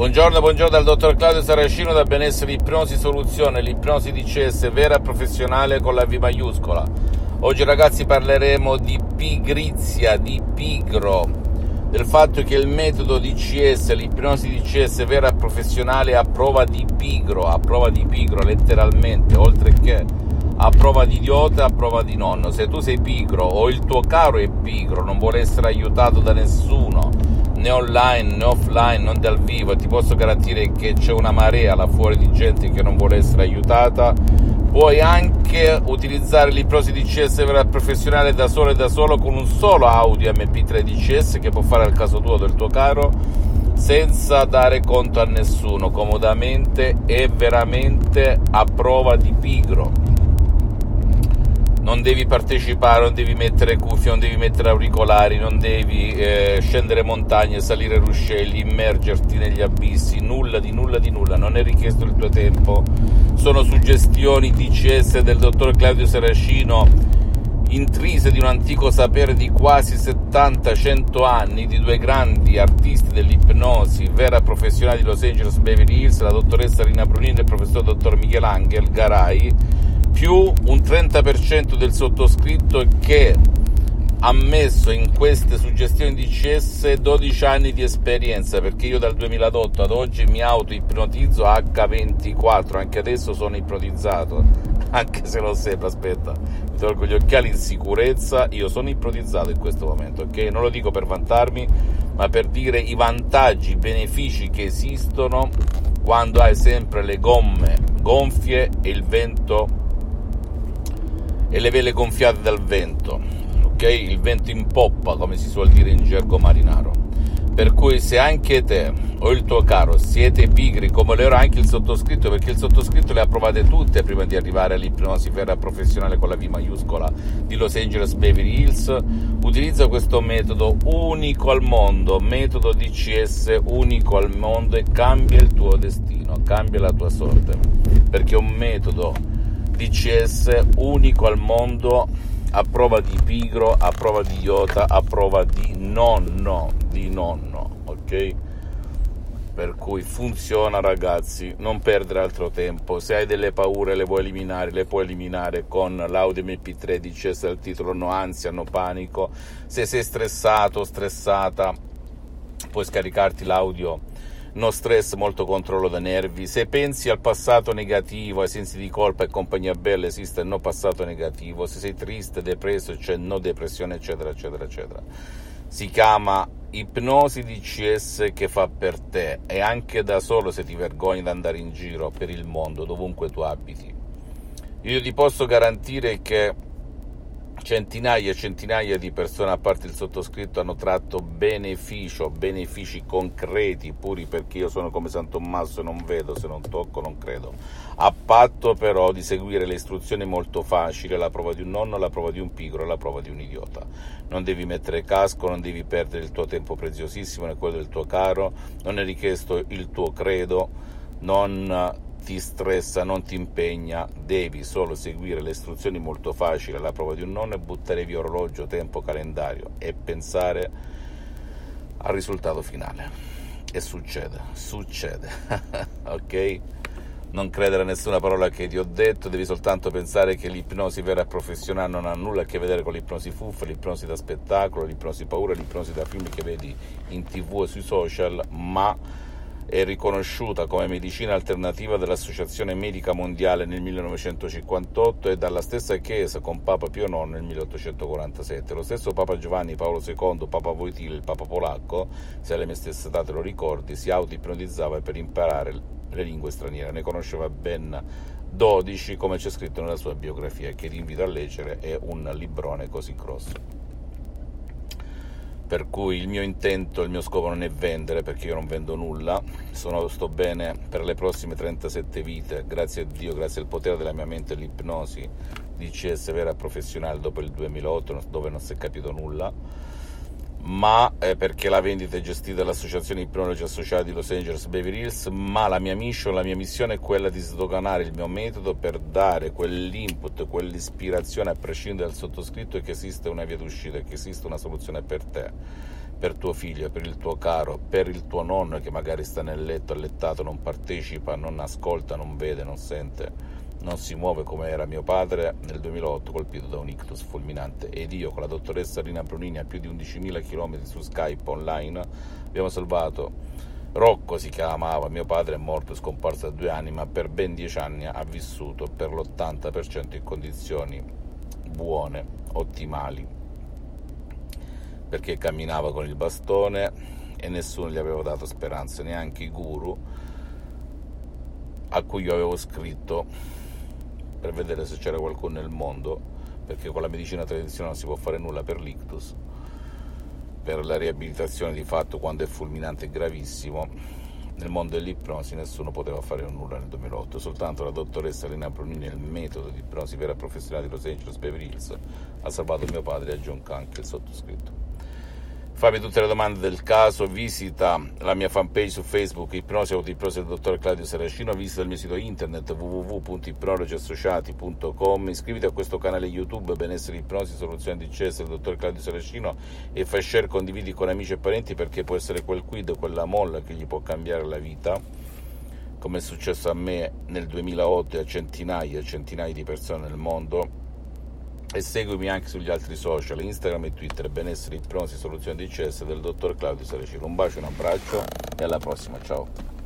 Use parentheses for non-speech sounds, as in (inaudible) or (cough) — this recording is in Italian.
Buongiorno, buongiorno dal dottor Claudio Saracino da Benessere Ipnosi Soluzione, l'ipnosi DCS vera e professionale con la V maiuscola. Oggi ragazzi parleremo di pigrizia, di pigro, del fatto che il metodo DCS, l'ipnosi DCS vera e professionale a prova di pigro, a prova di pigro letteralmente, oltre che a prova di idiota, a prova di nonno. Se tu sei pigro o il tuo caro è pigro, non vuole essere aiutato da nessuno, né online né offline, non dal vivo, ti posso garantire che c'è una marea là fuori di gente che non vuole essere aiutata. Puoi anche utilizzare l'ipnosi DCS vera professionale da solo e da solo con un solo audio MP3 DCS che può fare al caso tuo o del tuo caro senza dare conto a nessuno, comodamente e veramente a prova di pigro non devi partecipare, non devi mettere cuffie, non devi mettere auricolari, non devi eh, scendere montagne, salire ruscelli, immergerti negli abissi, nulla di nulla di nulla, non è richiesto il tuo tempo. Sono suggestioni DCS del dottor Claudio Saracino intrise di un antico sapere di quasi 70-100 anni di due grandi artisti dell'ipnosi, vera professionale di Los Angeles Beverly Hills, la dottoressa Rina Brunini e il professor dottor Michelangelo Garai più un 30% del sottoscritto che ha messo in queste suggestioni di CS 12 anni di esperienza perché io dal 2008 ad oggi mi auto-ipnotizzo H24 anche adesso sono ipnotizzato (laughs) anche se lo sembra aspetta mi tolgo gli occhiali in sicurezza io sono ipnotizzato in questo momento ok? Non lo dico per vantarmi ma per dire i vantaggi i benefici che esistono quando hai sempre le gomme gonfie e il vento e le vele gonfiate dal vento, ok? Il vento in poppa, come si suol dire in gergo marinaro. Per cui se anche te o il tuo caro siete pigri, come lo era anche il sottoscritto, perché il sottoscritto le ha provate tutte prima di arrivare all'ipnosi vera professionale con la V maiuscola di Los Angeles Beverly Hills, utilizza questo metodo unico al mondo, metodo DCS unico al mondo e cambia il tuo destino, cambia la tua sorte, perché è un metodo DCS unico al mondo a prova di pigro, a prova di iota, a prova di nonno, di nonno, ok? Per cui funziona ragazzi, non perdere altro tempo, se hai delle paure le vuoi eliminare, le puoi eliminare con l'audio MP3 DCS del titolo No ansia, no panico, se sei stressato, stressata, puoi scaricarti l'audio no stress, molto controllo dei nervi. Se pensi al passato negativo, ai sensi di colpa e compagnia bella, esiste no passato negativo. Se sei triste, depresso, c'è no depressione, eccetera, eccetera, eccetera. Si chiama ipnosi DCS che fa per te e anche da solo se ti vergogni di andare in giro per il mondo, dovunque tu abiti. Io ti posso garantire che centinaia e centinaia di persone, a parte il sottoscritto, hanno tratto beneficio, benefici concreti, puri perché io sono come San Tommaso e non vedo, se non tocco non credo, a patto però di seguire le istruzioni molto facili, la prova di un nonno, la prova di un pigro, la prova di un idiota. Non devi mettere casco, non devi perdere il tuo tempo preziosissimo né quello del tuo caro, non è richiesto il tuo credo, non ti stressa, non ti impegna, devi solo seguire le istruzioni molto facili alla prova di un nonno e buttare via orologio, tempo, calendario e pensare al risultato finale. E succede, succede, (laughs) ok? Non credere a nessuna parola che ti ho detto, devi soltanto pensare che l'ipnosi vera e professionale non ha nulla a che vedere con l'ipnosi fuffa, l'ipnosi da spettacolo, l'ipnosi paura, l'ipnosi da film che vedi in tv e sui social, ma è riconosciuta come medicina alternativa dall'Associazione Medica Mondiale nel 1958 e dalla stessa Chiesa con Papa Pio IX nel 1847. Lo stesso Papa Giovanni Paolo II, Papa Voitile, il Papa polacco, se alle mie stesse date lo ricordi, si auto-ipnotizzava per imparare le lingue straniere. Ne conosceva ben 12, come c'è scritto nella sua biografia, che ti invito a leggere, è un librone così grosso per cui il mio intento, il mio scopo non è vendere perché io non vendo nulla, Sono, sto bene per le prossime 37 vite, grazie a Dio, grazie al potere della mia mente e l'ipnosi di CS vera professionale dopo il 2008 dove non si è capito nulla ma eh, perché la vendita è gestita dall'Associazione Ipnologi Associati di Los Angeles Beverly Hills, ma la mia mission, la mia missione è quella di sdoganare il mio metodo per dare quell'input, quell'ispirazione a prescindere dal sottoscritto che esiste una via d'uscita, che esiste una soluzione per te per tuo figlio, per il tuo caro, per il tuo nonno che magari sta nel letto, allettato, non partecipa, non ascolta, non vede, non sente, non si muove come era mio padre nel 2008 colpito da un ictus fulminante. Ed io con la dottoressa Rina Brunini a più di 11.000 km su Skype online abbiamo salvato. Rocco si chiamava, mio padre è morto, è scomparso da due anni, ma per ben dieci anni ha vissuto per l'80% in condizioni buone, ottimali, perché camminava con il bastone e nessuno gli aveva dato speranze, neanche i guru a cui io avevo scritto per vedere se c'era qualcuno nel mondo, perché con la medicina tradizionale non si può fare nulla per l'ictus, per la riabilitazione di fatto quando è fulminante e gravissimo. Nel mondo dell'ipnosi nessuno poteva fare nulla nel 2008, soltanto la dottoressa Elena Brunini e il metodo di ipnosi vera professionale di Los Angeles Beverly Hills ha salvato mio padre e aggiunto anche il sottoscritto. Fammi tutte le domande del caso, visita la mia fanpage su Facebook Ipnosi Autoipnosi del dottor Claudio Saracino, visita il mio sito internet www.ipnologiassociati.com, iscriviti a questo canale YouTube Benessere Ipnosi Soluzioni di CES del dottor Claudio Saracino e fai share, condividi con amici e parenti perché può essere quel quid, quella molla che gli può cambiare la vita come è successo a me nel 2008 e a centinaia e centinaia di persone nel mondo e seguimi anche sugli altri social, Instagram e Twitter, benessere, ipnosi, soluzioni di del dottor Claudio Saracino. Un bacio, un abbraccio e alla prossima, ciao.